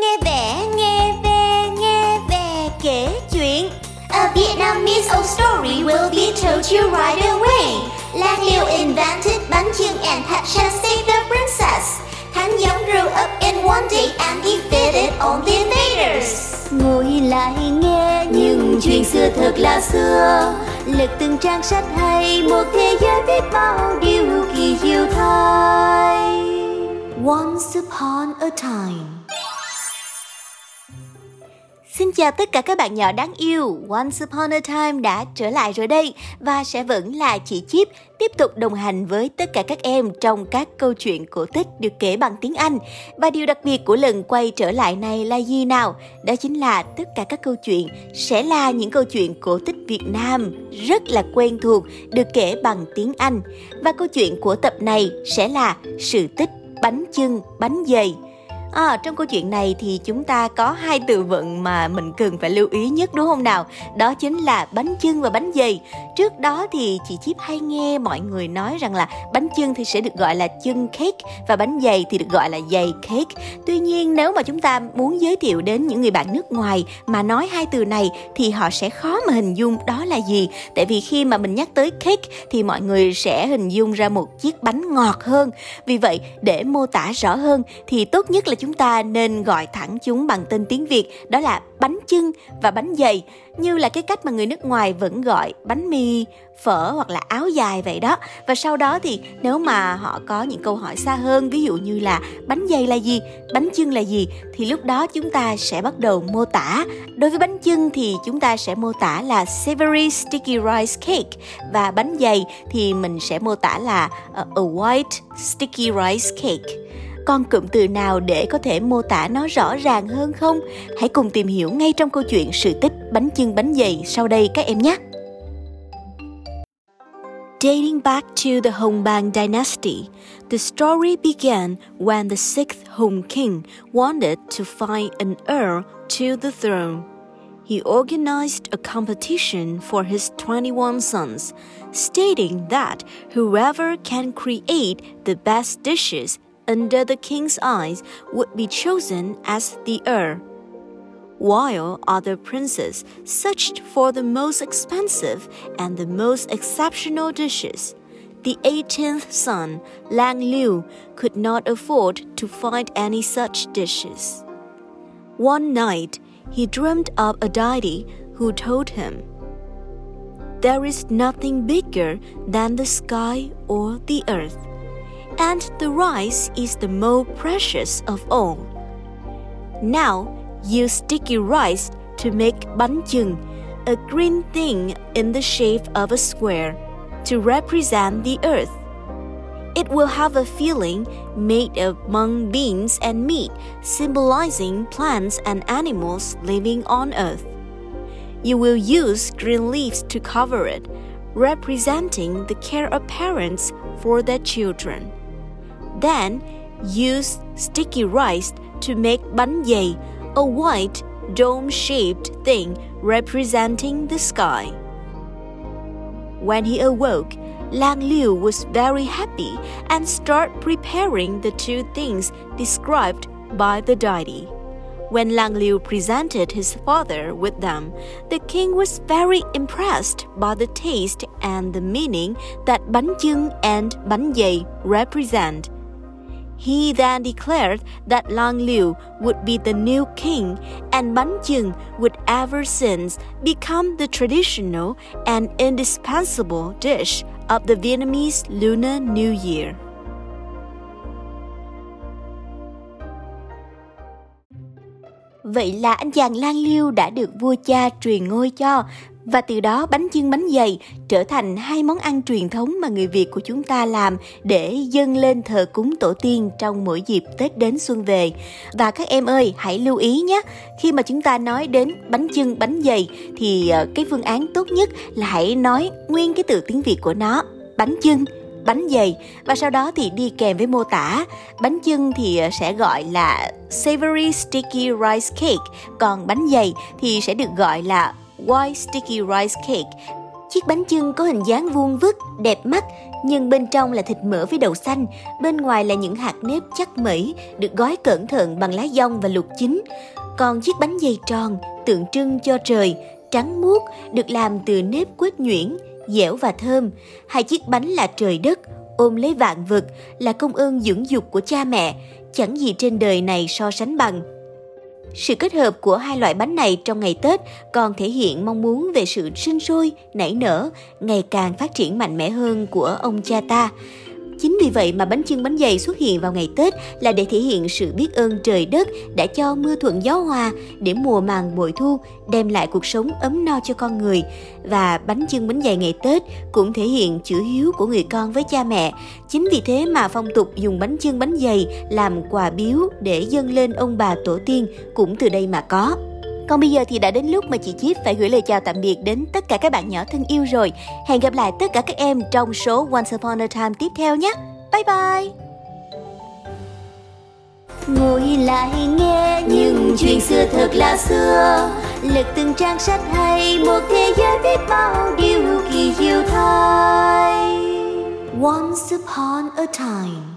Nghe vẻ, nghe về, nghe về kể chuyện. A Vietnamese old story will be told you right away. Lan Liu invented bánh chưng and had chance save the princess. Thanh Giống grew up in one day and defeated all the invaders. Ngồi lại nghe những chuyện xưa thật là xưa. Lật từng trang sách hay một thế giới biết bao điều kỳ diệu thay Once upon a time Xin chào tất cả các bạn nhỏ đáng yêu, Once Upon a Time đã trở lại rồi đây và sẽ vẫn là chị Chip tiếp tục đồng hành với tất cả các em trong các câu chuyện cổ tích được kể bằng tiếng Anh. Và điều đặc biệt của lần quay trở lại này là gì nào? Đó chính là tất cả các câu chuyện sẽ là những câu chuyện cổ tích Việt Nam rất là quen thuộc được kể bằng tiếng Anh. Và câu chuyện của tập này sẽ là sự tích bánh chưng, bánh dày À, trong câu chuyện này thì chúng ta có hai từ vựng mà mình cần phải lưu ý nhất đúng không nào? Đó chính là bánh chưng và bánh dày. Trước đó thì chị Chip hay nghe mọi người nói rằng là bánh chưng thì sẽ được gọi là chưng cake và bánh dày thì được gọi là dày cake. Tuy nhiên nếu mà chúng ta muốn giới thiệu đến những người bạn nước ngoài mà nói hai từ này thì họ sẽ khó mà hình dung đó là gì. Tại vì khi mà mình nhắc tới cake thì mọi người sẽ hình dung ra một chiếc bánh ngọt hơn. Vì vậy để mô tả rõ hơn thì tốt nhất là chúng ta nên gọi thẳng chúng bằng tên tiếng Việt đó là bánh chưng và bánh dày như là cái cách mà người nước ngoài vẫn gọi bánh mì, phở hoặc là áo dài vậy đó. Và sau đó thì nếu mà họ có những câu hỏi xa hơn ví dụ như là bánh dày là gì, bánh chưng là gì thì lúc đó chúng ta sẽ bắt đầu mô tả. Đối với bánh chưng thì chúng ta sẽ mô tả là savory sticky rice cake và bánh dày thì mình sẽ mô tả là ờ, a white sticky rice cake con cụm từ nào để có thể mô tả nó rõ ràng hơn không? Hãy cùng tìm hiểu ngay trong câu chuyện sự tích bánh chưng bánh dày sau đây các em nhé. Dating back to the Hongbang dynasty, the story began when the sixth Hong king wanted to find an heir to the throne. He organized a competition for his 21 sons, stating that whoever can create the best dishes under the king's eyes would be chosen as the heir, while other princes searched for the most expensive and the most exceptional dishes. The 18th son, Lang Liu, could not afford to find any such dishes. One night, he dreamed of a deity who told him, There is nothing bigger than the sky or the earth and the rice is the most precious of all. Now use sticky rice to make banjung, a green thing in the shape of a square, to represent the earth. It will have a filling made of mung beans and meat, symbolizing plants and animals living on earth. You will use green leaves to cover it, representing the care of parents for their children. Then use sticky rice to make bánh dày, a white dome-shaped thing representing the sky. When he awoke, Lang Liu was very happy and started preparing the two things described by the deity. When Lang Liu presented his father with them, the king was very impressed by the taste and the meaning that bánh chưng and bánh dày represent. He then declared that Lang Liu would be the new king and Ban Chưng would ever since become the traditional and indispensable dish of the Vietnamese Lunar New Year. Vậy là anh chàng Lan Liêu đã được vua cha truyền ngôi cho và từ đó bánh chưng bánh dày trở thành hai món ăn truyền thống mà người Việt của chúng ta làm để dâng lên thờ cúng tổ tiên trong mỗi dịp Tết đến xuân về. Và các em ơi, hãy lưu ý nhé, khi mà chúng ta nói đến bánh chưng bánh dày thì ờ, cái phương án tốt nhất là hãy nói nguyên cái từ tiếng Việt của nó, bánh chưng bánh dày và sau đó thì đi kèm với mô tả bánh chưng thì ờ, sẽ gọi là savory sticky rice cake còn bánh dày thì sẽ được gọi là white sticky rice cake. Chiếc bánh chưng có hình dáng vuông vức, đẹp mắt, nhưng bên trong là thịt mỡ với đậu xanh, bên ngoài là những hạt nếp chắc mẩy được gói cẩn thận bằng lá dong và luộc chín. Còn chiếc bánh dày tròn tượng trưng cho trời, trắng muốt được làm từ nếp quết nhuyễn, dẻo và thơm. Hai chiếc bánh là trời đất, ôm lấy vạn vật, là công ơn dưỡng dục của cha mẹ, chẳng gì trên đời này so sánh bằng. Sự kết hợp của hai loại bánh này trong ngày Tết còn thể hiện mong muốn về sự sinh sôi, nảy nở, ngày càng phát triển mạnh mẽ hơn của ông cha ta. Chính vì vậy mà bánh chưng bánh dày xuất hiện vào ngày Tết là để thể hiện sự biết ơn trời đất đã cho mưa thuận gió hòa để mùa màng bội thu, đem lại cuộc sống ấm no cho con người. Và bánh chưng bánh dày ngày Tết cũng thể hiện chữ hiếu của người con với cha mẹ. Chính vì thế mà phong tục dùng bánh chưng bánh dày làm quà biếu để dâng lên ông bà tổ tiên cũng từ đây mà có. Còn bây giờ thì đã đến lúc mà chị Chip phải gửi lời chào tạm biệt đến tất cả các bạn nhỏ thân yêu rồi. Hẹn gặp lại tất cả các em trong số Once Upon a Time tiếp theo nhé. Bye bye! Ngồi lại nghe những chuyện xưa thật là xưa Lật từng trang sách hay một thế giới biết bao điều kỳ diệu thay Once upon a time